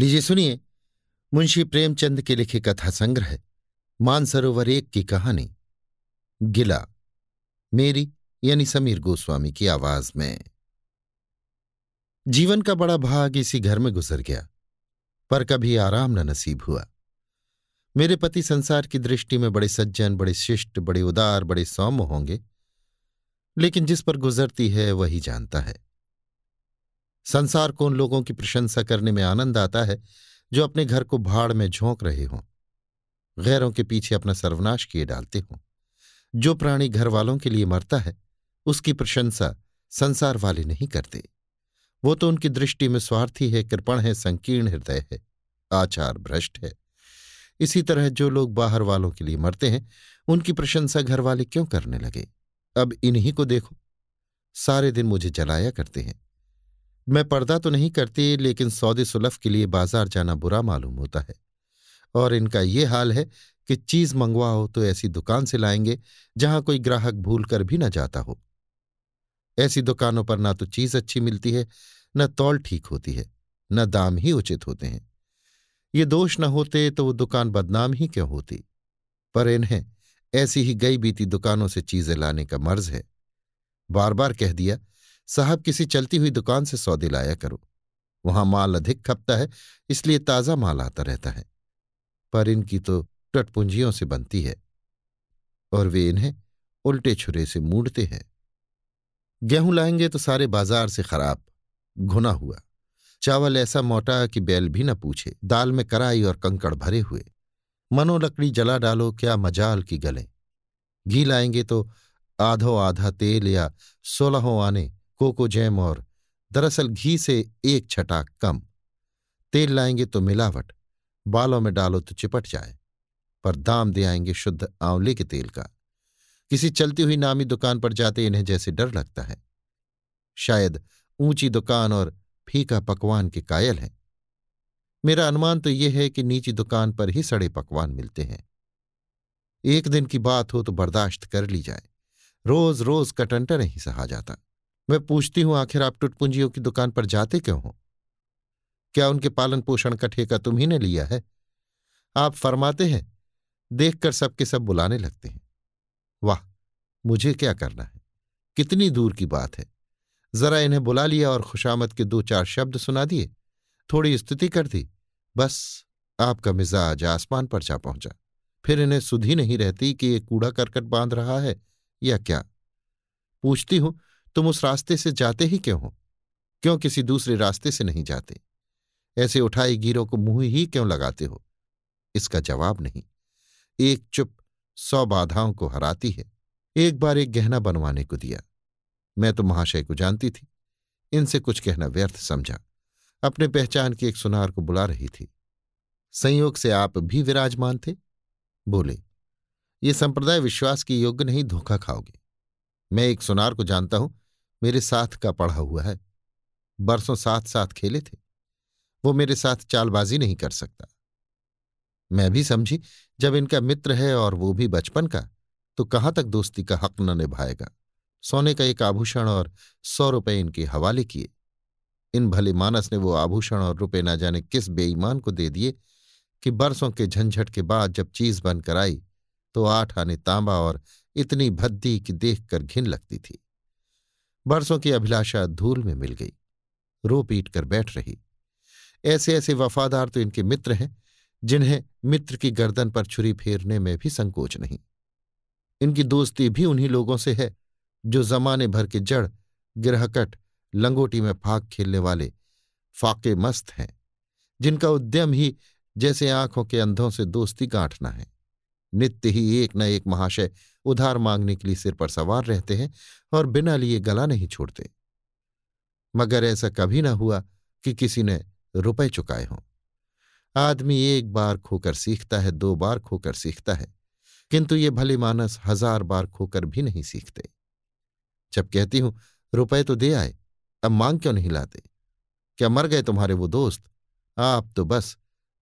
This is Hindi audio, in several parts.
लीजिए, सुनिए। मुंशी प्रेमचंद के लिखे कथा संग्रह, मानसरोवर एक की कहानी। गिला, मेरी यानी समीर गोस्वामी की आवाज़ में। जीवन का बड़ा भाग इसी घर में गुजर गया, पर कभी आराम न नसीब हुआ। मेरे पति संसार की दृष्टि में बड़े सज्जन, बड़े शिष्ट, बड़े उदार, बड़े सौम्य होंगे, लेकिन जिस पर गुजरती है, वही जानता है। संसार को उन लोगों की प्रशंसा करने में आनंद आता है, जो अपने घर को भाड़ में झोंक रहे हों। गैरों के पीछे अपना सर्वनाश किए डालते हों। जो प्राणी घर वालों के लिए मरता है, उसकी प्रशंसा संसार वाले नहीं करते। वो तो उनकी दृष्टि में स्वार्थी है, कृपण है, संकीर्ण हृदय है, आचार भ्रष्ट है। इसी तरह जो लोग बाहर वालों के लिए मरते हैं, उनकी प्रशंसा घर वाले क्यों करने लगे? अब इन्हीं को देखो। सारे दिन मुझे जलाया करते हैं। मैं पर्दा तो नहीं करती, लेकिन सौदे सुलफ के लिए बाज़ार जाना बुरा मालूम होता है। और इनका ये हाल है कि चीज़ मंगवाओ तो ऐसी दुकान से लाएँगे, जहाँ कोई ग्राहक भूल कर भी न जाता हो। ऐसी दुकानों पर ना तो चीज़ अच्छी मिलती है, न तौल ठीक होती है, न दाम ही उचित होते हैं। ये दोष न होते तो वो दुकान बदनाम ही क्यों होती? पर इन्हें ऐसी ही गई बीती दुकानों से चीज़ें लाने का मर्ज है। बार बार कह दिया साहब किसी चलती हुई दुकान से सौदे लाया करो। वहाँ माल अधिक खपता है, इसलिए ताज़ा माल आता रहता है। पर इनकी तो टटपुंजियों से बनती है। और वे इन्हें उल्टे छुरे से मूडते हैं। गेहूँ लाएँगे तो सारे बाज़ार से खराब, घुना हुआ। चावल ऐसा मोटा कि बैल भी न पूछे। दाल में कराई और कंकड़ भरे हुए। मनो लकड़ी जला डालो, क्या मजाल की गले। घी लाएँगे तो आधो आधा तेल या सोलहों आने कोको जैम और दरअसल घी से एक छटाक कम। तेल लाएँगे तो मिलावट, बालों में डालो तो चिपट जाए, पर दाम दे आएँगे शुद्ध आंवले के तेल का। किसी चलती हुई नामी दुकान पर जाते इन्हें जैसे डर लगता है। शायद ऊँची दुकान और फीका पकवान के कायल हैं। मेरा अनुमान तो यह है कि नीची दुकान पर ही सड़े पकवान मिलते हैं। एक दिन की बात हो तो बर्दाश्त कर ली जाए। रोज रोज कटंटर नहीं सहा जाता। मैं पूछती हूँ, आखिर आप टुटपुंजियों की दुकान पर जाते क्यों हो? क्या उनके पालन पोषण का ठेका तुम ही ने लिया है? आप फरमाते हैं, देखकर सबके सब बुलाने लगते हैं। वाह, मुझे क्या करना है? कितनी दूर की बात है। जरा इन्हें बुला लिया और खुशामद के दो चार शब्द सुना दिए। थोड़ी स्तुति कर दी। बस, आपका मिजाज आसमान पर जा पहुँचा। फिर इन्हें सुधी नहीं रहती कि ये कूड़ा करकट बाँध रहा है या क्या? पूछती हूँ तुम उस रास्ते से जाते ही क्यों हो? क्यों किसी दूसरे रास्ते से नहीं जाते? ऐसे उठाई गिरों को मुँह ही क्यों लगाते हो? इसका जवाब नहीं। एक चुप, सौ बाधाओं को हराती है। एक बार एक गहना बनवाने को दिया। मैं तो महाशय को जानती थी। इनसे कुछ कहना व्यर्थ समझा। अपने पहचान के एक सुनार को बुला रही थी। संयोग से आप भी विराजमान थे? बोले, ये संप्रदाय विश्वास के योग्य नहीं, धोखा खाओगे। मैं एक सुनार को जानता हूँ मेरे साथ का पढ़ा हुआ है। बरसों साथ साथ खेले थे। वो मेरे साथ चालबाजी नहीं कर सकता। मैं भी समझी, जब इनका मित्र है और वो भी बचपन का तो कहाँ तक दोस्ती का हक न निभाएगा? सोने का एक आभूषण और सौ रुपए इनके हवाले किए। इन भले मानस ने वो आभूषण और रुपए ना जाने किस बेईमान को दे दिए कि बरसों के झंझट के बाद जब चीज़ बनकर आई तो आठ आने तांबा और इतनी भद्दी कि देखकर घिन लगती थी। बरसों की अभिलाषा धूल में मिल गई। रो पीट कर बैठ रही। ऐसे ऐसे वफादार तो इनके मित्र हैं, जिन्हें मित्र की गर्दन पर छुरी फेरने में भी संकोच नहीं। इनकी दोस्ती भी उन्हीं लोगों से है, जो जमाने भर के जड़, गिरहकट, लंगोटी में फाक खेलने वाले फाके मस्त हैं, जिनका उद्यम ही जैसे आँखों के अंधों से दोस्ती गांठना है। नित्य ही एक न एक महाशय उधार मांगने के लिए सिर पर सवार रहते हैं और बिना लिए गला नहीं छोड़ते। मगर ऐसा कभी ना हुआ कि किसी ने रुपए चुकाए हों। आदमी एक बार खोकर सीखता है, दो बार खोकर सीखता है, किंतु ये भले मानस हज़ार बार खोकर भी नहीं सीखते। जब कहती हूँ, रुपए तो दे आए, अब मांग क्यों नहीं लाते? क्या मर गए तुम्हारे वो दोस्त? आप तो बस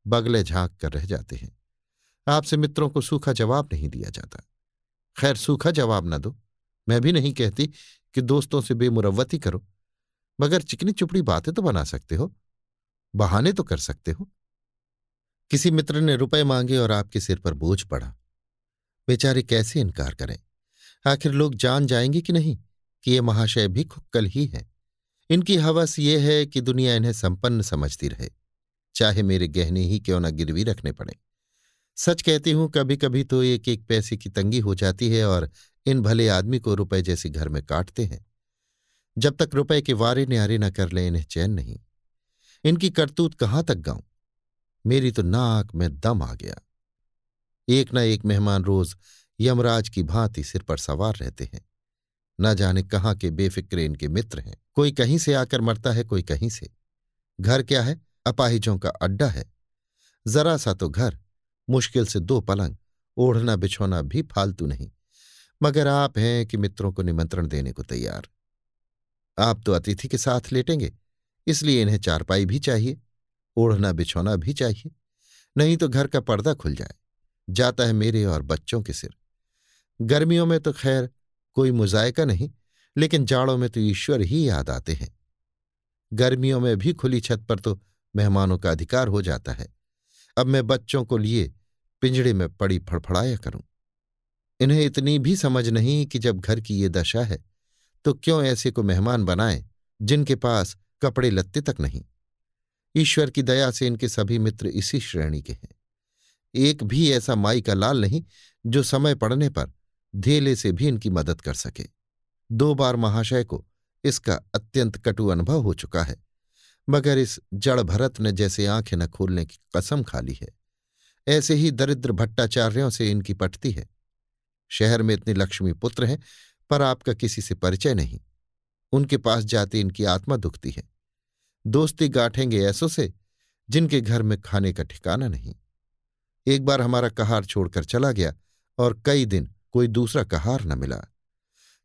बगले झाँक कर रह जाते हैं। आपसे मित्रों को सूखा जवाब नहीं दिया जाता। खैर, सूखा जवाब न दो। मैं भी नहीं कहती कि दोस्तों से बेमुरवती करो। मगर चिकनी चुपड़ी बातें तो बना सकते हो। बहाने तो कर सकते हो। किसी मित्र ने रुपए मांगे और आपके सिर पर बोझ पड़ा। बेचारे कैसे इनकार करें? आखिर लोग जान जाएँगे कि नहीं कि ये महाशय भी खुक्कल ही है। इनकी हवस ये है कि दुनिया इन्हें संपन्न समझती रहे। चाहे मेरे गहने ही क्यों न गिरवी रखने पड़े। सच कहती हूँ कभी कभी तो एक एक पैसे की तंगी हो जाती है और इन भले आदमी को रुपए जैसे घर में काटते हैं। जब तक रुपए के वारे न्यारे न कर ले, इन्हें चैन नहीं। इनकी करतूत कहाँ तक गाऊं? मेरी तो नाक में दम आ गया। एक न एक मेहमान रोज यमराज की भांति सिर पर सवार रहते हैं। न जाने कहाँ के बेफिक्रे इनके मित्र हैं। कोई कहीं से आकर मरता है, कोई कहीं से। घर क्या है? अपाहिजों का अड्डा है। जरा सा तो घर। मुश्किल से दो पलंग, ओढ़ना बिछोना भी फालतू नहीं। मगर आप हैं कि मित्रों को निमंत्रण देने को तैयार। आप तो अतिथि के साथ लेटेंगे, इसलिए इन्हें चारपाई भी चाहिए, ओढ़ना बिछोना भी चाहिए, नहीं तो घर का पर्दा खुल जाए, जाता है मेरे और बच्चों के सिर। गर्मियों में तो खैर कोई मुजायका नहीं, लेकिन जाड़ों में तो ईश्वर ही याद आते हैं। गर्मियों में भी खुली छत पर तो मेहमानों का अधिकार हो जाता है। अब मैं बच्चों को लिए पिंजड़े में पड़ी फड़फड़ाया करूँ। इन्हें इतनी भी समझ नहीं कि जब घर की ये दशा है तो क्यों ऐसे को मेहमान बनाएँ, जिनके पास कपड़े लत्ते तक नहीं? ईश्वर की दया से इनके सभी मित्र इसी श्रेणी के हैं। एक भी ऐसा माई का लाल नहीं, जो समय पड़ने पर धेले से भी इनकी मदद कर सके। दो बार महाशय को इसका अत्यंत कटु अनुभव हो चुका है, मगर इस जड़ भरत ने जैसे आँखें न खोलने की कसम खा ली है। ऐसे ही दरिद्र भट्टाचार्यों से इनकी पटती है। शहर में इतने लक्ष्मी पुत्र हैं, पर आपका किसी से परिचय नहीं। उनके पास जाते इनकी आत्मा दुखती है। दोस्ती गांठेंगे ऐसों से, जिनके घर में खाने का ठिकाना नहीं। एक बार हमारा कहार छोड़कर चला गया, और कई दिन कोई दूसरा कहार न मिला।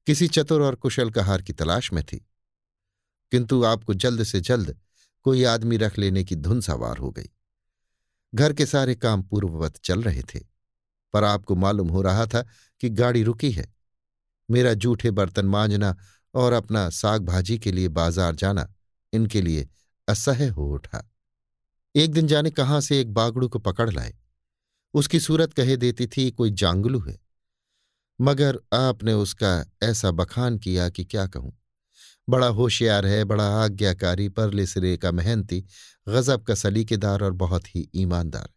किसी चतुर और कुशल कहार की तलाश में थी। किंतु आपको जल्द से जल्द कोई आदमी रख लेने की धुन सवार हो गई। घर के सारे काम पूर्ववत चल रहे थे, पर आपको मालूम हो रहा था कि गाड़ी रुकी है। मेरा जूठे बर्तन मांजना और अपना साग भाजी के लिए बाज़ार जाना इनके लिए असह्य हो उठा। एक दिन जाने कहाँ से एक बागड़ू को पकड़ लाए। उसकी सूरत कहे देती थी, कोई जांगलू है। मगर आपने उसका ऐसा बखान किया कि क्या कहूँ? बड़ा होशियार है, बड़ा आज्ञाकारी, परले सिरे का मेहनती, गजब का सलीकेदार और बहुत ही ईमानदार।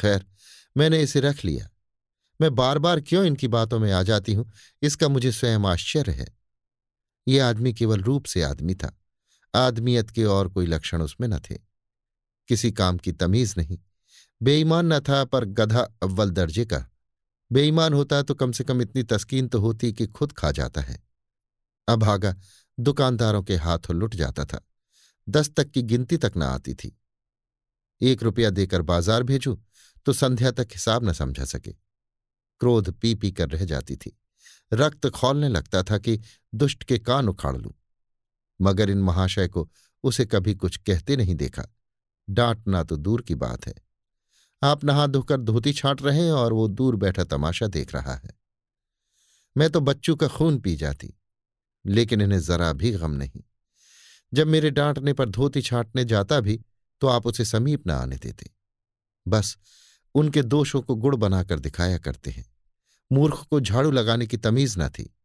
खैर, मैंने इसे रख लिया। मैं बार बार क्यों इनकी बातों में आ जाती हूँ? इसका मुझे स्वयं आश्चर्य है। ये आदमी केवल रूप से आदमी था। आदमियत के और कोई लक्षण उसमें न थे। किसी काम की तमीज नहीं। बेईमान न था, पर गधा अव्वल दर्जे का। बेईमान होता तो कम से कम इतनी तस्कीन तो होती कि खुद खा जाता है। अभागा दुकानदारों के हाथों लुट जाता था। दस तक की गिनती तक न आती थी। एक रुपया देकर बाज़ार भेजू तो संध्या तक हिसाब न समझा सके। क्रोध पी पी कर रह जाती थी। रक्त खोलने लगता था कि दुष्ट के कान उखाड़ लूँ। मगर इन महाशय को उसे कभी कुछ कहते नहीं देखा। डांटना तो दूर की बात है। आप नहा धोकर धोती छाट रहे हैं और वो दूर बैठा तमाशा देख रहा है। मैं तो बच्चों का खून पी जाती। लेकिन इन्हें जरा भी गम नहीं। जब मेरे डांटने पर धोती छांटने जाता भी तो आप उसे समीप न आने देते। बस, उनके दोषों को गुड़ बनाकर दिखाया करते हैं। मूर्ख को झाड़ू लगाने की तमीज न थी।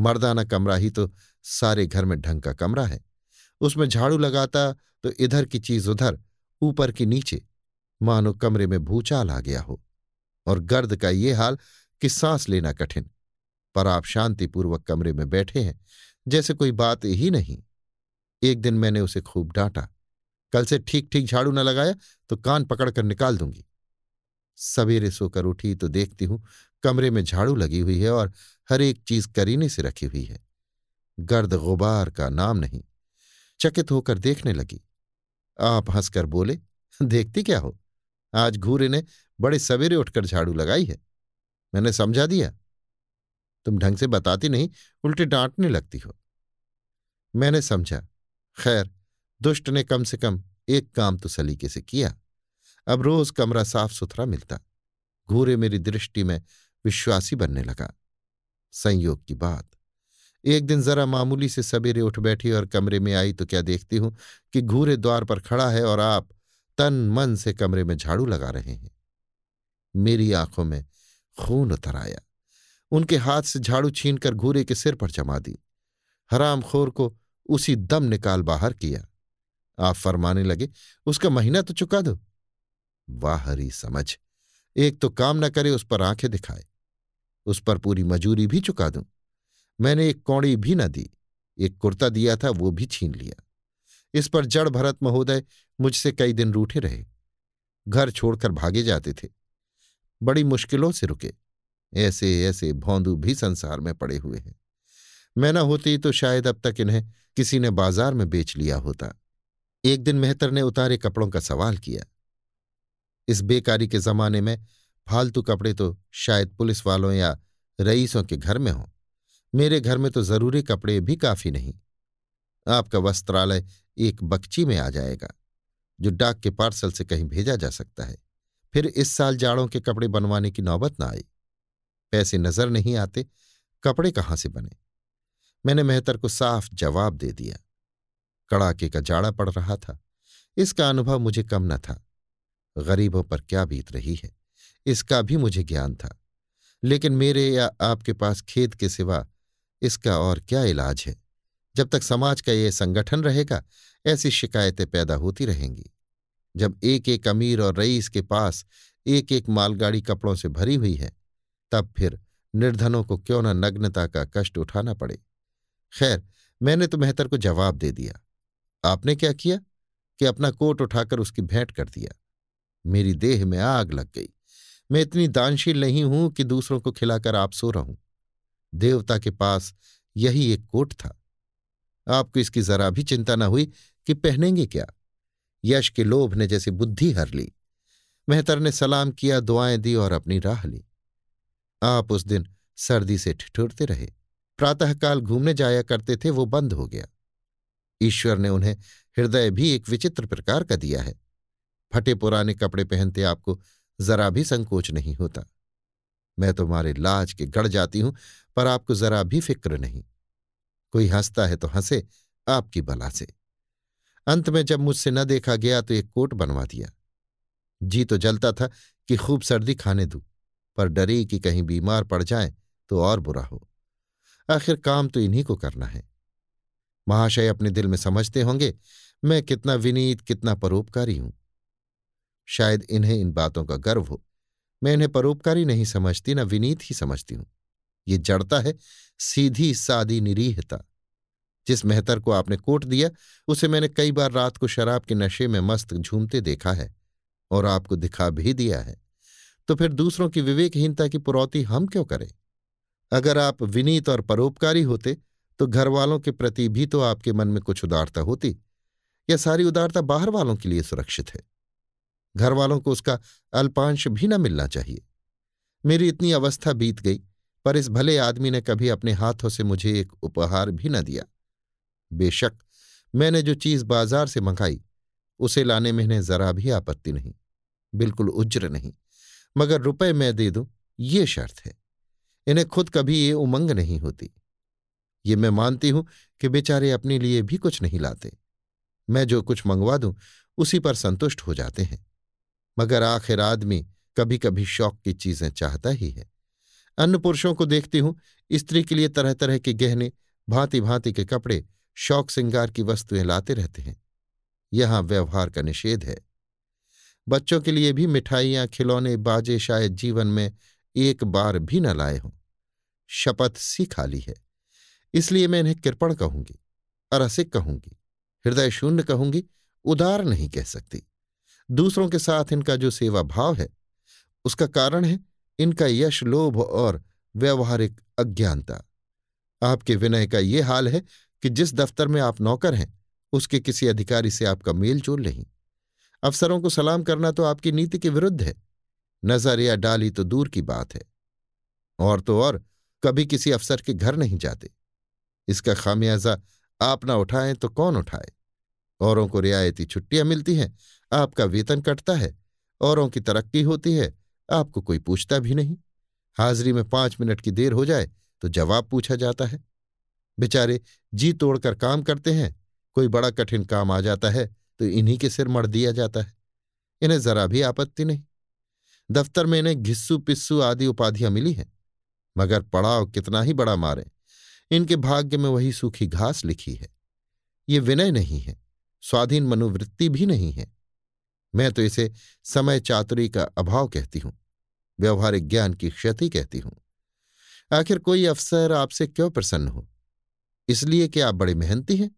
मर्दाना कमरा ही तो सारे घर में ढंग का कमरा है। उसमें झाड़ू लगाता तो इधर की चीज़ उधर, ऊपर की नीचे। मानो कमरे में भूचाल आ गया हो। और गर्द का ये हाल कि सांस लेना कठिन। पर आप शांतिपूर्वक कमरे में बैठे हैं, जैसे कोई बात ही नहीं। एक दिन मैंने उसे खूब डांटा। कल से ठीक ठीक झाड़ू न लगाया तो कान पकड़कर निकाल दूँगी। सवेरे सोकर उठी तो देखती हूँ, कमरे में झाड़ू लगी हुई है और हर एक चीज़ करीने से रखी हुई है। गर्द गुबार का नाम नहीं। चकित होकर देखने लगी। आप हंसकर बोले, देखती क्या हो? आज घूरे ने बड़े सवेरे उठकर झाड़ू लगाई है। मैंने समझा दिया। तुम ढंग से बताती नहीं, उल्टे डांटने लगती हो। मैंने समझा, खैर, दुष्ट ने कम से कम एक काम तो सलीके से किया। अब रोज कमरा साफ़ सुथरा मिलता। घूरे मेरी दृष्टि में विश्वासी बनने लगा। संयोग की बात। एक दिन जरा मामूली से सवेरे उठ बैठी और कमरे में आई तो क्या देखती हूँ कि घूरे द्वार पर खड़ा है और आप तन मन से कमरे में झाड़ू लगा रहे हैं। मेरी आँखों में खून उतर आया। उनके हाथ से झाड़ू छीनकर घूरे के सिर पर जमा दी। हराम खोर को उसी दम निकाल बाहर किया। आप फरमाने लगे, उसका महीना तो चुका दो। वाहरी समझ। एक तो काम न करे, उस पर आँखें दिखाए। उस पर पूरी मजूरी भी चुका दूँ। मैंने एक कौड़ी भी न दी। एक कुर्ता दिया था, वो भी छीन लिया। इस पर जड़ भरत महोदय मुझसे कई दिन रूठे रहे। घर छोड़कर भागे जाते थे। बड़ी मुश्किलों से रुके। ऐसे ऐसे भौंदू भी संसार में पड़े हुए हैं। मैं न होती तो शायद अब तक इन्हें किसी ने बाज़ार में बेच लिया होता। एक दिन मेहतर ने उतारे कपड़ों का सवाल किया। इस बेकारी के जमाने में फालतू कपड़े तो शायद पुलिस वालों या रईसों के घर में हों। मेरे घर में तो ज़रूरी कपड़े भी काफ़ी नहीं। आपका वस्त्रालय एक बक्ची में आ जाएगा, जो डाक के पार्सल से कहीं भेजा जा सकता है। फिर इस साल जाड़ों के कपड़े बनवाने की नौबत ना आई। पैसे नज़र नहीं आते, कपड़े कहाँ से बने? मैंने मेहतर को साफ़ जवाब दे दिया। कड़ाके का जाड़ा पड़ रहा था। इसका अनुभव मुझे कम न था। गरीबों पर क्या बीत रही है? इसका भी मुझे ज्ञान था। लेकिन मेरे या आपके पास खेत के सिवा इसका और क्या इलाज है? जब तक समाज का ये संगठन रहेगा, ऐसी शिकायतें पैदा होती रहेंगी। जब एक एक अमीर और रईस के पास एक एक मालगाड़ी कपड़ों से भरी हुई है तब फिर निर्धनों को क्यों न नग्नता का कष्ट उठाना पड़े? खैर, मैंने तो मेहतर को जवाब दे दिया। आपने क्या किया कि अपना कोट उठाकर उसकी भेंट कर दिया? मेरी देह में आग लग गई। मैं इतनी दानशील नहीं हूँ कि दूसरों को खिलाकर आप सो रहूँ। देवता के पास यही एक कोट था। आपको इसकी जरा भी चिंता न हुई कि पहनेंगे क्या? यश के लोभ ने जैसे बुद्धि हर ली। मेहतर ने सलाम किया, दुआएँ दी और अपनी राह ली। आप उस दिन सर्दी से ठिठुरते रहे। प्रातःकाल घूमने जाया करते थे, वो बंद हो गया। ईश्वर ने उन्हें हृदय भी एक विचित्र प्रकार का दिया है। फटे पुराने कपड़े पहनते आपको जरा भी संकोच नहीं होता। मैं तुम्हारे लाज के गड़ जाती हूँ, पर आपको जरा भी फ़िक्र नहीं। कोई हंसता है तो हंसे, आपकी बला से। अंत में जब मुझसे न देखा गया तो एक कोट बनवा दिया। जी तो जलता था कि खूब सर्दी खाने दूँ। पर डरी कि कहीं बीमार पड़ जाए तो और बुरा हो। आखिर काम तो इन्हीं को करना है। महाशय अपने दिल में समझते होंगे, मैं कितना विनीत, कितना परोपकारी हूँ। शायद इन्हें इन बातों का गर्व हो। मैं इन्हें परोपकारी नहीं समझती, ना विनीत ही समझती हूँ। ये जड़ता है सीधी, सादी, निरीहता। जिस मेहतर को आपने कोट दिया, उसे मैंने कई बार रात को शराब के नशे में मस्त झूमते देखा है और आपको दिखा भी दिया है। तो फिर दूसरों की विवेकहीनता की पुरौती हम क्यों करें? अगर आप विनीत और परोपकारी होते तो घर वालों के प्रति भी तो आपके मन में कुछ उदारता होती यह सारी उदारता बाहर वालों के लिए सुरक्षित है। घर वालों को उसका अल्पांश भी न मिलना चाहिए। मेरी इतनी अवस्था बीत गई, पर इस भले आदमी ने कभी अपने हाथों से मुझे एक उपहार भी न दिया। बेशक, मैंने जो चीज़ बाज़ार से मंगाई, उसे लाने में इन्हें जरा भी आपत्ति नहीं, बिल्कुल उज्र नहीं। मगर रुपए मैं दे दूँ, ये शर्त है। इन्हें खुद कभी ये उमंग नहीं होती। ये मैं मानती हूँ कि बेचारे अपने लिए भी कुछ नहीं लाते। मैं जो कुछ मंगवा दूँ, उसी पर संतुष्ट हो जाते हैं। मगर आखिर आदमी कभी कभी शौक की चीज़ें चाहता ही है। अन्य पुरुषों को देखती हूँ, स्त्री के लिए तरह तरह के गहने भांति भांति के कपड़े शौक श्रृंगार की वस्तुएँ लाते रहते हैं। यहाँ व्यवहार का निषेध है। बच्चों के लिए भी मिठाइयाँ, खिलौने, बाजे शायद जीवन में एक बार भी न लाए हों। शपथ सी खाली है। इसलिए मैं इन्हें कृपण कहूँगी, अरसिक कहूँगी, हृदय शून्य कहूँगी, उदार नहीं कह सकती। दूसरों के साथ इनका जो सेवा भाव है, उसका कारण है इनका यश, लोभ और व्यवहारिक अज्ञानता। आपके विनय का ये हाल है कि जिस दफ्तर में आप नौकर हैं, उसके किसी अधिकारी से आपका मेल जोल नहीं। अफसरों को सलाम करना तो आपकी नीति के विरुद्ध है। नज़रिया डाली तो दूर की बात है। और तो और, कभी किसी अफसर के घर नहीं जाते। इसका खामियाजा आप ना उठाएँ तो कौन उठाए? औरों को रियायती छुट्टियाँ मिलती हैं, आपका वेतन कटता है, औरों की तरक्की होती है, आपको कोई पूछता भी नहीं। हाजिरी में पाँच मिनट की देर हो जाए तो जवाब पूछा जाता है। बेचारे जी तोड़कर काम करते हैं, कोई बड़ा कठिन काम आ जाता है तो इन्हीं के सिर मर दिया जाता है। इन्हें जरा भी आपत्ति नहीं। दफ्तर में इन्हें घिस्सू पिस्सू आदि उपाधियाँ मिली हैं, मगर पड़ाव कितना ही बड़ा मारे। इनके भाग्य में वही सूखी घास लिखी है। ये विनय नहीं है, स्वाधीन मनोवृत्ति भी नहीं है। मैं तो इसे समय चातुरी का अभाव कहती हूँ, व्यवहारिक ज्ञान की क्षति कहती हूँ। आखिर कोई अफसर आपसे क्यों प्रसन्न हो? इसलिए कि आप बड़े मेहनती हैं।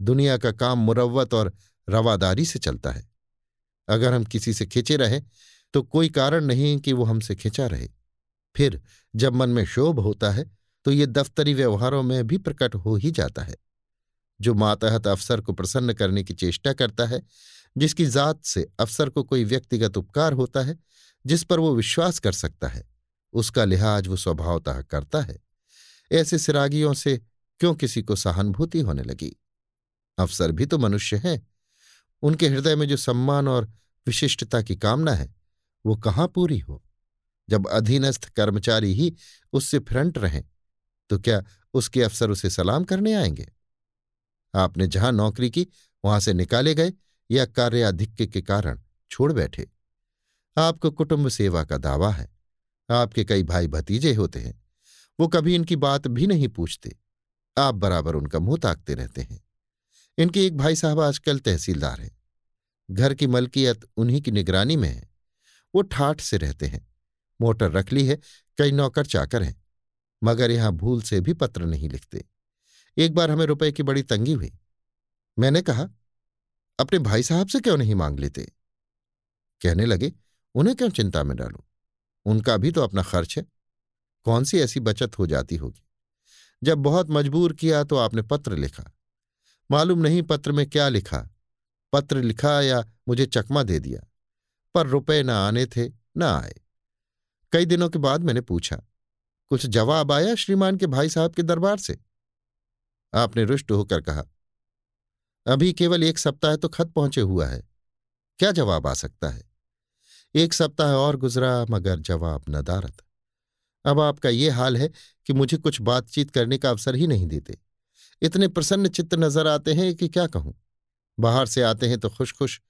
दुनिया का काम मुरवत और रवादारी से चलता है। अगर हम किसी से खिंचे रहे तो कोई कारण नहीं कि वो हमसे खिंचा रहे। फिर जब मन में शोभ होता है तो ये दफ्तरी व्यवहारों में भी प्रकट हो ही जाता है, जो मातहत अफसर को प्रसन्न करने की चेष्टा करता है, जिसकी जात से अफसर को कोई व्यक्तिगत उपकार होता है, जिस पर वो विश्वास कर सकता है। उसका लिहाज वो स्वभावतः करता है। ऐसे सिरागियों से क्यों किसी को सहानुभूति होने लगी? अफसर भी तो मनुष्य हैं। उनके हृदय में जो सम्मान और विशिष्टता की कामना है, वो कहाँ पूरी हो? जब अधीनस्थ कर्मचारी ही उससे फ्रंट रहें तो क्या उसके अफसर उसे सलाम करने आएँगे? आपने जहाँ नौकरी की, वहाँ से निकाले गए या कार्याधिक्य के कारण छोड़ बैठे? आपको कुटुंब सेवा का दावा है। आपके कई भाई भतीजे होते हैं। वो कभी इनकी बात भी नहीं पूछते। आप बराबर उनका मुँह ताकते रहते हैं। इनके एक भाई साहब आजकल तहसीलदार हैं। घर की मलकियत उन्हीं की निगरानी में है। वो ठाठ से रहते हैं। मोटर रख ली है, कई नौकर चाकर हैं, मगर यहाँ भूल से भी पत्र नहीं लिखते। एक बार हमें रुपए की बड़ी तंगी हुई। मैंने कहा, अपने भाई साहब से क्यों नहीं मांग लेते? कहने लगे, उन्हें क्यों चिंता में डालू? उनका भी तो अपना खर्च है। कौन सी ऐसी बचत हो जाती होगी? जब बहुत मजबूर किया तो आपने पत्र लिखा। मालूम नहीं पत्र में क्या लिखा। पत्र लिखा या मुझे चकमा दे दिया, पर रुपए न आने थे, न आए। कई दिनों के बाद मैंने पूछा, कुछ जवाब आया श्रीमान के भाई साहब के दरबार से? आपने रुष्ट होकर कहा, अभी केवल एक सप्ताह तो खत पहुँचे हुआ है, क्या जवाब आ सकता है? एक सप्ताह और गुजरा, मगर जवाब नदारत। अब आपका ये हाल है कि मुझे कुछ बातचीत करने का अवसर ही नहीं देते। इतने प्रसन्न चित्त नज़र आते हैं कि क्या कहूँ? बाहर से आते हैं तो खुश खुश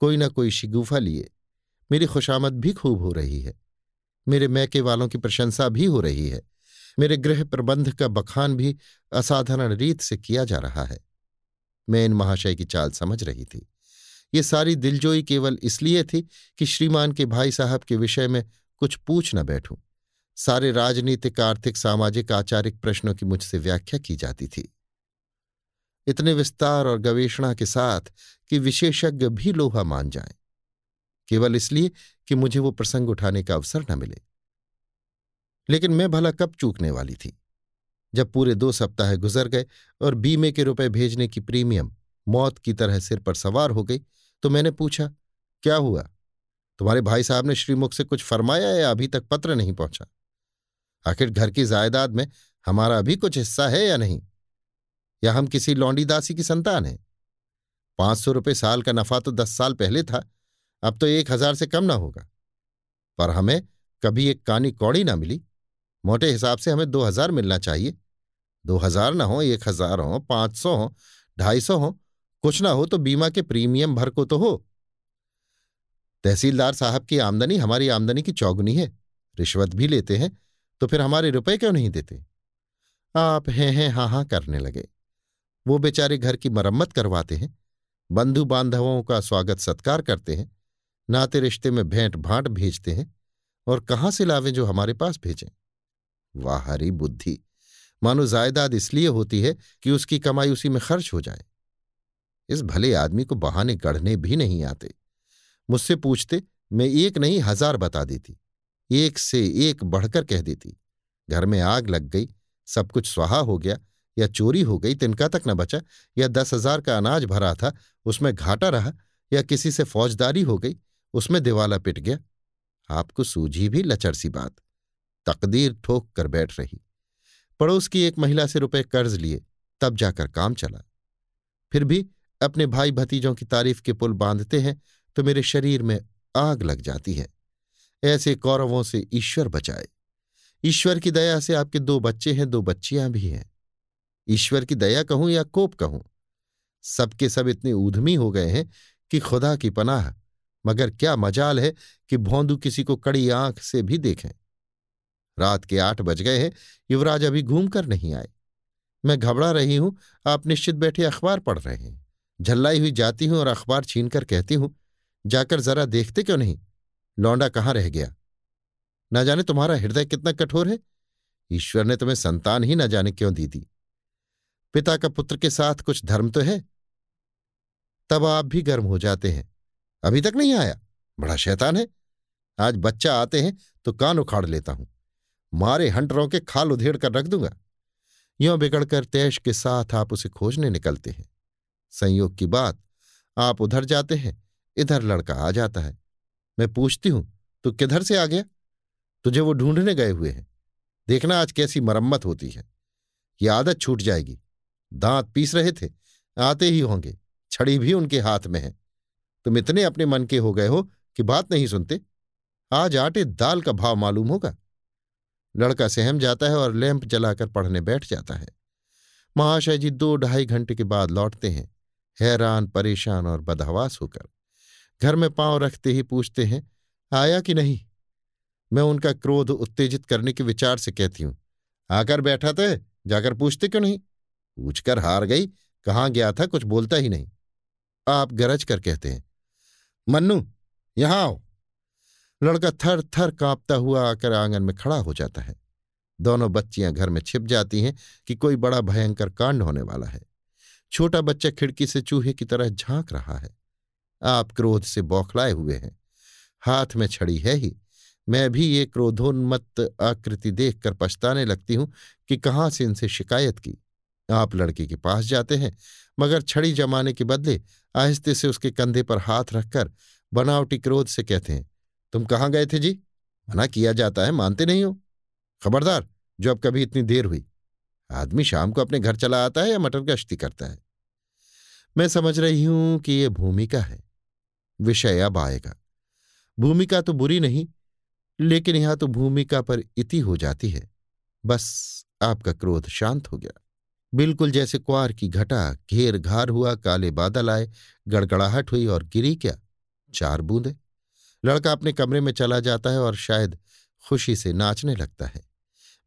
कोई ना कोई शिगुफा लिए। मेरी खुशामद भी खूब हो रही है। मेरे मैके वालों की प्रशंसा भी हो रही है। मेरे गृह प्रबंध का बखान भी असाधारण रीत से किया जा रहा है। मैं इन महाशय की चाल समझ रही थी। ये सारी दिलजोई केवल इसलिए थी कि श्रीमान के भाई साहब के विषय में कुछ पूछ न बैठूं। सारे राजनीतिक, आर्थिक, सामाजिक, आचारिक प्रश्नों की मुझसे व्याख्या की जाती थी। इतने विस्तार और गवेषणा के साथ कि विशेषज्ञ भी लोहा मान जाए। केवल इसलिए कि मुझे वो प्रसंग उठाने का अवसर न मिले। लेकिन मैं भला कब चूकने वाली थी? जब पूरे दो सप्ताह गुजर गए और बीमे के रुपए भेजने की प्रीमियम मौत की तरह सिर पर सवार हो गई तो मैंने पूछा, क्या हुआ? तुम्हारे भाई साहब ने श्रीमुख से कुछ फरमाया या अभी तक पत्र नहीं पहुँचा? आखिर घर की जायदाद में हमारा भी कुछ हिस्सा है या नहीं? या हम किसी लौंडी दासी की संतान हैं? पाँच सौ रुपये साल का नफा तो दस साल पहले था, अब तो एक हज़ार से कम ना होगा। पर हमें कभी एक कानी कौड़ी ना मिली। मोटे हिसाब से हमें दो हज़ार मिलना चाहिए। दो हज़ार ना हो, एक हज़ार हो, पाँच सौ हो, ढाई सौ हो, कुछ ना हो तो बीमा के प्रीमियम भर को तो हो। तहसीलदार साहब की आमदनी हमारी आमदनी की चौगुनी है। रिश्वत भी लेते हैं तो फिर हमारे रुपए क्यों नहीं देते? आप हैं हैं हाँ हाँ करने लगे। वो बेचारे घर की मरम्मत करवाते हैं बंधु बांधवों का स्वागत सत्कार करते हैं नाते रिश्ते में भेंट भांट भेजते हैं और कहाँ से लावें जो हमारे पास भेजें? वाह, हरी बुद्धि। मानो जायदाद इसलिए होती है कि उसकी कमाई उसी में खर्च हो जाए। इस भले आदमी को बहाने गढ़ने भी नहीं आते। मुझसे पूछते, मैं एक नहीं, हज़ार बता देती। एक से एक बढ़कर कह देती। घर में आग लग गई, सब कुछ स्वाहा हो गया या चोरी हो गई, तिनका तक न बचा, या दस हज़ार का अनाज भरा था, उसमें घाटा रहा, या किसी से फौजदारी हो गई, उसमें दिवाला पिट गया। आपको सूझी भी लचर सी बात। तकदीर ठोक कर बैठ रही। पड़ोस की एक महिला से रुपए कर्ज लिए, तब जाकर काम चला। फिर भी अपने भाई भतीजों की तारीफ़ के पुल बांधते हैं तो मेरे शरीर में आग लग जाती है। ऐसे कौरवों से ईश्वर बचाए। ईश्वर की दया से आपके दो बच्चे हैं, दो बच्चियाँ भी हैं। ईश्वर की दया कहूँ या कोप कहूँ? सबके सब इतने ऊधमी हो गए हैं कि खुदा की पनाह। मगर क्या मजाल है कि भोंदू किसी को कड़ी आँख से भी देखें। रात के आठ बज गए हैं, युवराज अभी घूम कर नहीं आए। मैं घबरा रही हूँ, आप निश्चित बैठे अखबार पढ़ रहे हैं। झल्लाई हुई जाती हूँ और अखबार छीन कर कहती हूँ, जाकर जरा देखते क्यों नहीं? लौंडा कहाँ रह गया? न जाने तुम्हारा हृदय कितना कठोर है। ईश्वर ने तुम्हें संतान ही न जाने क्यों दी थी? पिता का पुत्र के साथ कुछ धर्म तो है। तब आप भी गर्म हो जाते हैं। अभी तक नहीं आया। बड़ा शैतान है। आज बच्चा आते हैं तो कान उखाड़ लेता हूँ। मारे हंटरों के खाल उधेड़ कर रख दूँगा। यों बिगड़कर तैश के साथ आप उसे खोजने निकलते हैं। संयोग की बात, आप उधर जाते हैं, इधर लड़का आ जाता है। मैं पूछती हूँ, तू किधर से आ गया? तुझे वो ढूँढने गए हुए हैं। देखना आज कैसी मरम्मत होती है। ये आदत छूट जाएगी। दांत पीस रहे थे। आते ही होंगे। छड़ी भी उनके हाथ में है। तुम इतने अपने मन के हो गए हो कि बात नहीं सुनते। आज आटे दाल का भाव मालूम होगा। लड़का सहम जाता है और लैंप जलाकर पढ़ने बैठ जाता है। महाशय जी दो ढाई घंटे के बाद लौटते हैं। हैरान, परेशान और बदहवास होकर। घर में पाँव रखते ही पूछते हैं, आया कि नहीं? मैं उनका क्रोध उत्तेजित करने के विचार से कहती हूँ, आकर बैठा तो जाकर पूछते क्यों नहीं? पूछकर हार गई। कहाँ गया था कुछ बोलता ही नहीं। आप गरज कर कहते हैं, मन्नू, यहाँ आओ। लड़का थर थर कांपता हुआ आकर आँगन में खड़ा हो जाता है। दोनों बच्चियाँ घर में छिप जाती हैं कि कोई बड़ा भयंकर कांड होने वाला है। छोटा बच्चा खिड़की से चूहे की तरह झाँक रहा है। आप क्रोध से बौखलाए हुए हैं। हाथ में छड़ी है ही। मैं भी ये क्रोधोन्मत्त आकृति देखकर पछताने लगती हूँ कि कहाँ से इनसे शिकायत की। आप लड़के के पास जाते हैं, मगर छड़ी जमाने के बदले आहिस्ते से उसके कंधे पर हाथ रखकर बनावटी क्रोध से कहते हैं, तुम कहाँ गए थे जी? मना किया जाता है, मानते नहीं हो? खबरदार, जो अब कभी इतनी देर हुई। आदमी शाम को अपने घर चला आता है या मटर गश्ती करता है? मैं समझ रही हूँ कि यह भूमिका है। विषय अब आएगा। भूमिका तो बुरी नहीं, लेकिन यहाँ तो भूमिका पर इति हो जाती है। बस आपका क्रोध शांत हो गया। बिल्कुल जैसे क्वार की घटा, घेर घार हुआ, काले बादल आए, गड़गड़ाहट हुई और गिरी क्या? चार बूंदे। लड़का अपने कमरे में चला जाता है और शायद खुशी से नाचने लगता है।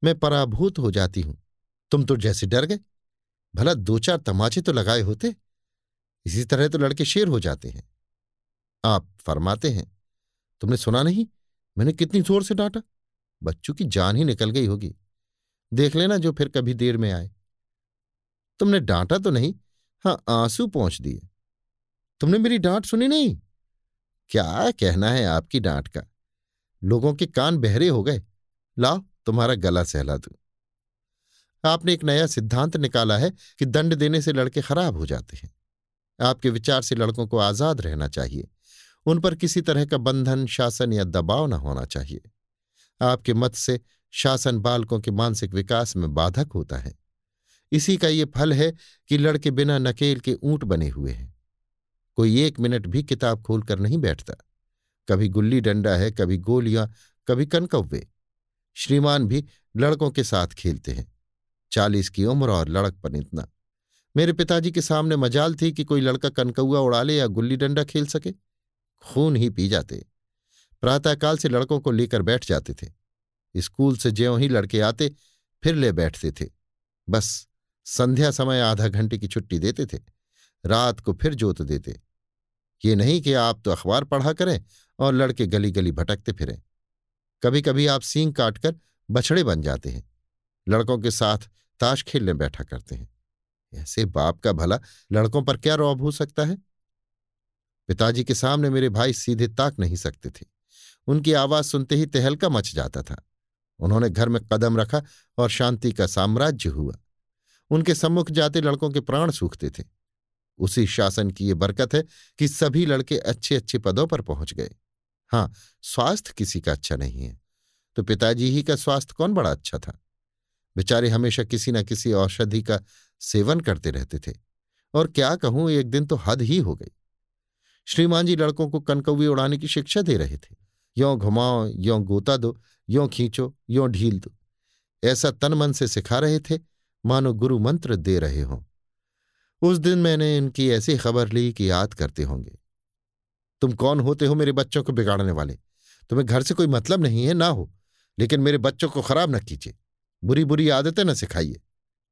मैं पराभूत हो जाती हूँ। तुम तो जैसे डर गए। भला दो चार तमाचे तो लगाए होते? इसी तरह तो लड़के शेर हो जाते हैं। आप फरमाते हैं, तुमने सुना नहीं? मैंने कितनी ज़ोर से डांटा। बच्चों की जान ही निकल गई होगी। देख लेना जो फिर कभी देर में आए। तुमने डांटा तो नहीं? हाँ आँसू पहुँच दिए। तुमने मेरी डांट सुनी नहीं? क्या कहना है आपकी डांट का? लोगों के कान बहरे हो गए। लाओ, तुम्हारा गला सहला दू। आपने एक नया सिद्धांत निकाला है कि दंड देने से लड़के खराब हो जाते हैं। आपके विचार से लड़कों को आज़ाद रहना चाहिए। उन पर किसी तरह का बंधन, शासन या दबाव न होना चाहिए। आपके मत से शासन बालकों के मानसिक विकास में बाधक होता है। इसी का ये फल है कि लड़के बिना नकेल के ऊँट बने हुए हैं। कोई एक मिनट भी किताब खोलकर नहीं बैठता। कभी गुल्ली डंडा है, कभी गोलियाँ, कभी कनकव्वे। श्रीमान भी लड़कों के साथ खेलते हैं। चालीस की उम्र और लड़कपन इतना। मेरे पिताजी के सामने मजाल थी कि कोई लड़का कनकौआ उड़ा ले या गुल्ली डंडा खेल सके। खून ही पी जाते। प्रातःकाल से लड़कों को लेकर बैठ जाते थे। स्कूल से ज्यों ही लड़के आते, फिर ले बैठते थे। बस संध्या समय आधा घंटे की छुट्टी देते थे, रात को फिर जोत देते। ये नहीं कि आप तो अखबार पढ़ा करें और लड़के गली गली भटकते फिरें। कभी कभी आप सींग काटकर बछड़े बन जाते हैं, लड़कों के साथ ताश खेलने बैठा करते हैं। ऐसे बाप का भला लड़कों पर क्या रौब हो सकता है? पिताजी के सामने मेरे भाई सीधे ताक नहीं सकते थे। उनकी आवाज़ सुनते ही तहलका मच जाता था। उन्होंने घर में कदम रखा और शांति का साम्राज्य हुआ। उनके सम्मुख जाते लड़कों के प्राण सूखते थे। उसी शासन की ये बरकत है कि सभी लड़के अच्छे अच्छे पदों पर पहुँच गए। हाँ स्वास्थ्य किसी का अच्छा नहीं है। तो पिताजी ही का स्वास्थ्य कौन बड़ा अच्छा था? बेचारे हमेशा किसी न किसी औषधि का सेवन करते रहते थे। और क्या कहूँ, एक दिन तो हद ही हो गई। श्रीमान जी लड़कों को कनकौवी उड़ाने की शिक्षा दे रहे थे। यों घुमाओ, यों गोता दो, यों खींचो, यों ढील दो। ऐसा तन मन से सिखा रहे थे मानो गुरु मंत्र दे रहे हों। उस दिन मैंने इनकी ऐसी खबर ली कि याद करते होंगे। तुम कौन होते हो मेरे बच्चों को बिगाड़ने वाले? तुम्हें घर से कोई मतलब नहीं है, ना हो। लेकिन मेरे बच्चों को खराब न कीजिए। बुरी बुरी आदतें न सिखाइए।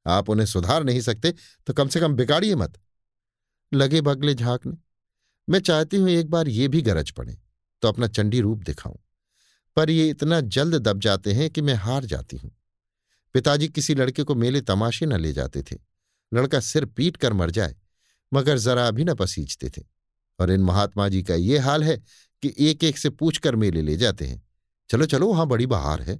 आप उन्हें सुधार नहीं सकते तो कम से कम बिगाड़िए मत। लगे बगले झांकने मैं चाहती हूँ एक बार ये भी गरज पड़े तो अपना चंडी रूप दिखाऊँ। पर ये इतना जल्द दब जाते हैं कि मैं हार जाती हूँ। पिताजी किसी लड़के को मेले तमाशे न ले जाते थे। लड़का सिर पीट कर मर जाए, मगर जरा भी न पसीजते थे। और इन महात्मा जी का ये हाल है कि एक एक से पूछकर मेले ले जाते हैं। चलो चलो, वहाँ बड़ी बहार है।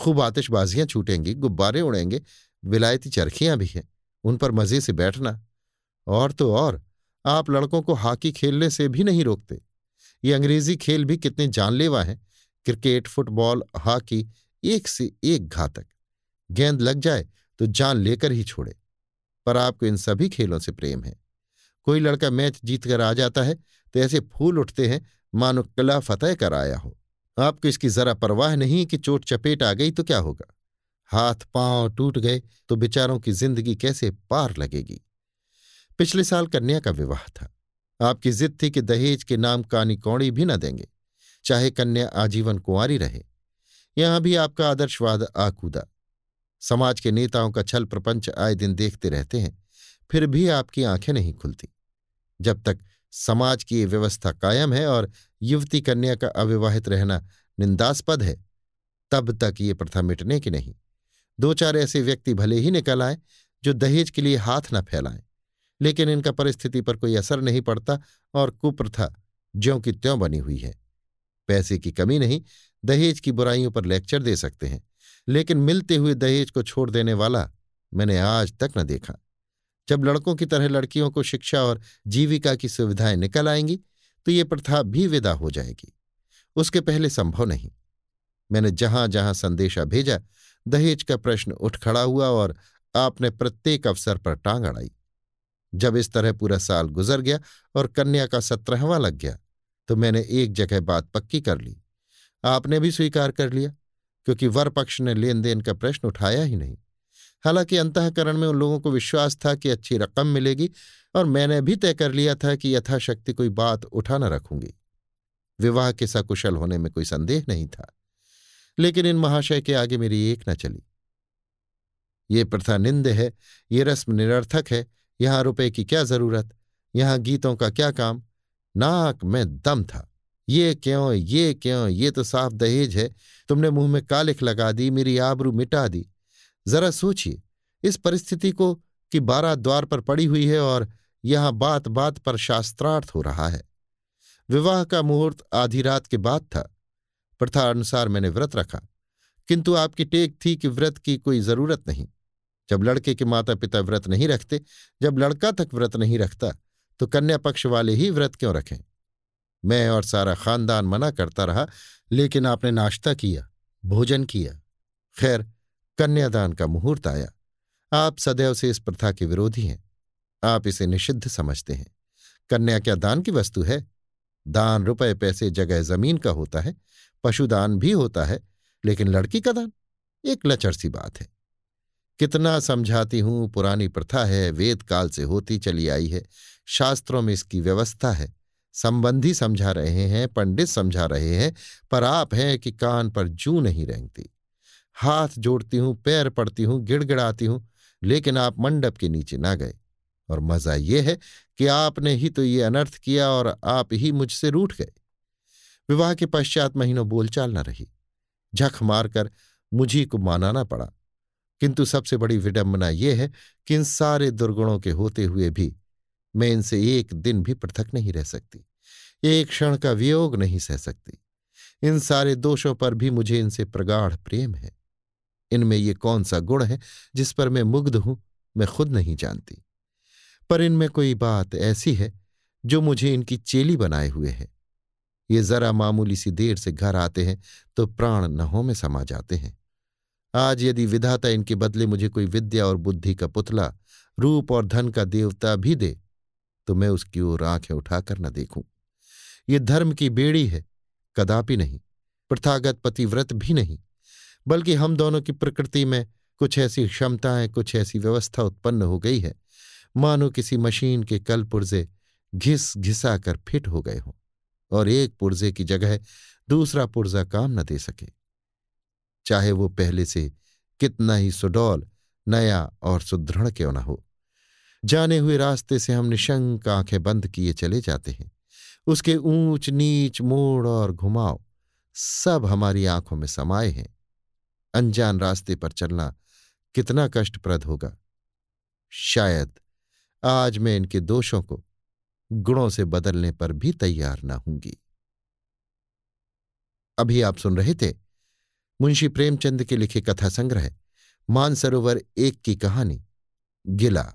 खूब आतिशबाजियाँ छूटेंगी, गुब्बारे उड़ेंगे, विलायती चरखियाँ भी हैं। उन पर मज़े से बैठना। और तो और, आप लड़कों को हॉकी खेलने से भी नहीं रोकते। ये अंग्रेज़ी खेल भी कितने जानलेवा हैं। क्रिकेट, फुटबॉल, हॉकी, एक से एक घातक। गेंद लग जाए तो जान लेकर ही छोड़े। पर आपको इन सभी खेलों से प्रेम है। कोई लड़का मैच जीतकर आ जाता है तो ऐसे फूल उठते हैं, मानो किला फतेह कर आया हो। आपको इसकी जरा परवाह नहीं कि चोट चपेट आ गई तो क्या होगा? हाथ, पाँव टूट गए तो बेचारों की ज़िंदगी कैसे पार लगेगी? पिछले साल कन्या का विवाह था। आपकी जिद थी कि दहेज के नाम कानी कौड़ी भी न देंगे। चाहे कन्या आजीवन कुंवारी रहे। यहाँ भी आपका आदर्शवाद आकूदा। समाज के नेताओं का छल प्रपंच आए दिन देखते रहते हैं, फिर भी आपकी आँखें नहीं खुलती। जब तक समाज की ये व्यवस्था कायम है और युवती कन्या का अविवाहित रहना निंदास्पद है, तब तक ये प्रथा मिटने की नहीं। दो चार ऐसे व्यक्ति भले ही निकल आए, जो दहेज के लिए हाथ न फैलाएँ, लेकिन इनका परिस्थिति पर कोई असर नहीं पड़ता और कुप्रथा ज्यों की त्यों बनी हुई है। पैसे की कमी नहीं, दहेज की बुराइयों पर लेक्चर दे सकते हैं। लेकिन मिलते हुए दहेज को छोड़ देने वाला मैंने आज तक न देखा। जब लड़कों की तरह लड़कियों को शिक्षा और जीविका की सुविधाएँ निकल आएँगी तो ये प्रथा भी विदा हो जाएगी। उसके पहले संभव नहीं। मैंने जहाँ जहाँ संदेशा भेजा, दहेज का प्रश्न उठ खड़ा हुआ और आपने प्रत्येक अवसर पर टांग अड़ाई। जब इस तरह पूरा साल गुजर गया और कन्या का सत्रहवां लग गया तो मैंने एक जगह बात पक्की कर ली। आपने भी स्वीकार कर लिया। क्योंकि वर पक्ष ने लेन देन का प्रश्न उठाया ही नहीं। हालाँकि अंतकरण में उन लोगों को विश्वास था कि अच्छी रकम मिलेगी और मैंने भी तय कर लिया था कि यथाशक्ति कोई बात उठा न रखूँगी। विवाह के सकुशल होने में कोई संदेह नहीं था। लेकिन इन महाशय के आगे मेरी एक न चली। ये प्रथा निंद है, ये रस्म निरर्थक है, यहाँ रुपए की क्या ज़रूरत, यहाँ गीतों का क्या काम, नाक में दम था। ये क्यों ये क्यों, ये तो साफ़ दहेज है। तुमने मुँह में कालिख लगा दी, मेरी आबरू मिटा दी। जरा सोचिए, इस परिस्थिति को कि बारह द्वार पर पड़ी हुई है और यहाँ बात बात पर शास्त्रार्थ हो रहा है। विवाह का मुहूर्त आधी रात के बाद था। प्रथा अनुसार मैंने व्रत रखा। किंतु आपकी टेक थी कि व्रत की कोई ज़रूरत नहीं। जब लड़के के माता पिता व्रत नहीं रखते, जब लड़का तक व्रत नहीं रखता तो कन्या पक्ष वाले ही व्रत क्यों रखें? मैं और सारा खानदान मना करता रहा, लेकिन आपने नाश्ता किया, भोजन किया। खैर, कन्यादान का मुहूर्त आया। आप सदैव से इस प्रथा के विरोधी हैं। आप इसे निषिद्ध समझते हैं। कन्या क्या दान की वस्तु है? दान रुपए पैसे जगह ज़मीन का होता है, पशुदान भी होता है, लेकिन लड़की का दान? एक लचर सी बात है। कितना समझाती हूँ, पुरानी प्रथा है वेद काल से होती चली आई है, शास्त्रों में इसकी व्यवस्था है। संबंधी समझा रहे हैं, पंडित समझा रहे हैं, पर आप हैं कि कान पर जू नहीं रेंगती। हाथ जोड़ती हूँ, पैर पड़ती हूँ, गिड़गिड़ाती हूँ, लेकिन आप मंडप के नीचे ना गए। और मज़ा ये है कि आपने ही तो ये अनर्थ किया और आप ही मुझसे रूठ गए। विवाह के पश्चात महीनों बोलचाल न रही। झक मारकर मुझी को मानाना पड़ा। किंतु सबसे बड़ी विडंबना यह है कि इन सारे दुर्गुणों के होते हुए भी मैं इनसे एक दिन भी पृथक नहीं रह सकती, एक क्षण का वियोग नहीं सह सकती। इन सारे दोषों पर भी मुझे इनसे प्रगाढ़ प्रेम है। इनमें ये कौन सा गुण है जिस पर मैं मुग्ध हूँ, मैं खुद नहीं जानती। पर इनमें कोई बात ऐसी है जो मुझे इनकी चेली बनाए हुए है। ये जरा मामूली सी देर से घर आते हैं तो प्राण नहों में समा जाते हैं। आज यदि विधाता इनके बदले मुझे कोई विद्या और बुद्धि का पुतला, रूप और धन का देवता भी दे तो मैं उसकी ओर आँखें उठाकर न देखूँ। ये धर्म की बेड़ी है, कदापि नहीं, प्रथागत पतिव्रत भी नहीं, बल्कि हम दोनों की प्रकृति में कुछ ऐसी क्षमताएँ, कुछ ऐसी व्यवस्था उत्पन्न हो गई है। मानो किसी मशीन के कल पुर्जे घिस घिसा कर फिट हो गए हों, और एक पुर्जे की जगह दूसरा पुर्जा काम न दे सके। चाहे वो पहले से कितना ही सुडौल, नया और सुदृढ़ क्यों न हो। जाने हुए रास्ते से हम निशंक आँखें बंद किए चले जाते हैं। उसके ऊंच नीच मोड़ और घुमाव सब हमारी आँखों में समाये हैं। अनजान रास्ते पर चलना कितना कष्टप्रद होगा। शायद आज मैं इनके दोषों को गुणों से बदलने पर भी तैयार ना होंगी। अभी आप सुन रहे थे मुंशी प्रेमचंद के लिखे कथा संग्रह मानसरोवर एक की कहानी, गिला।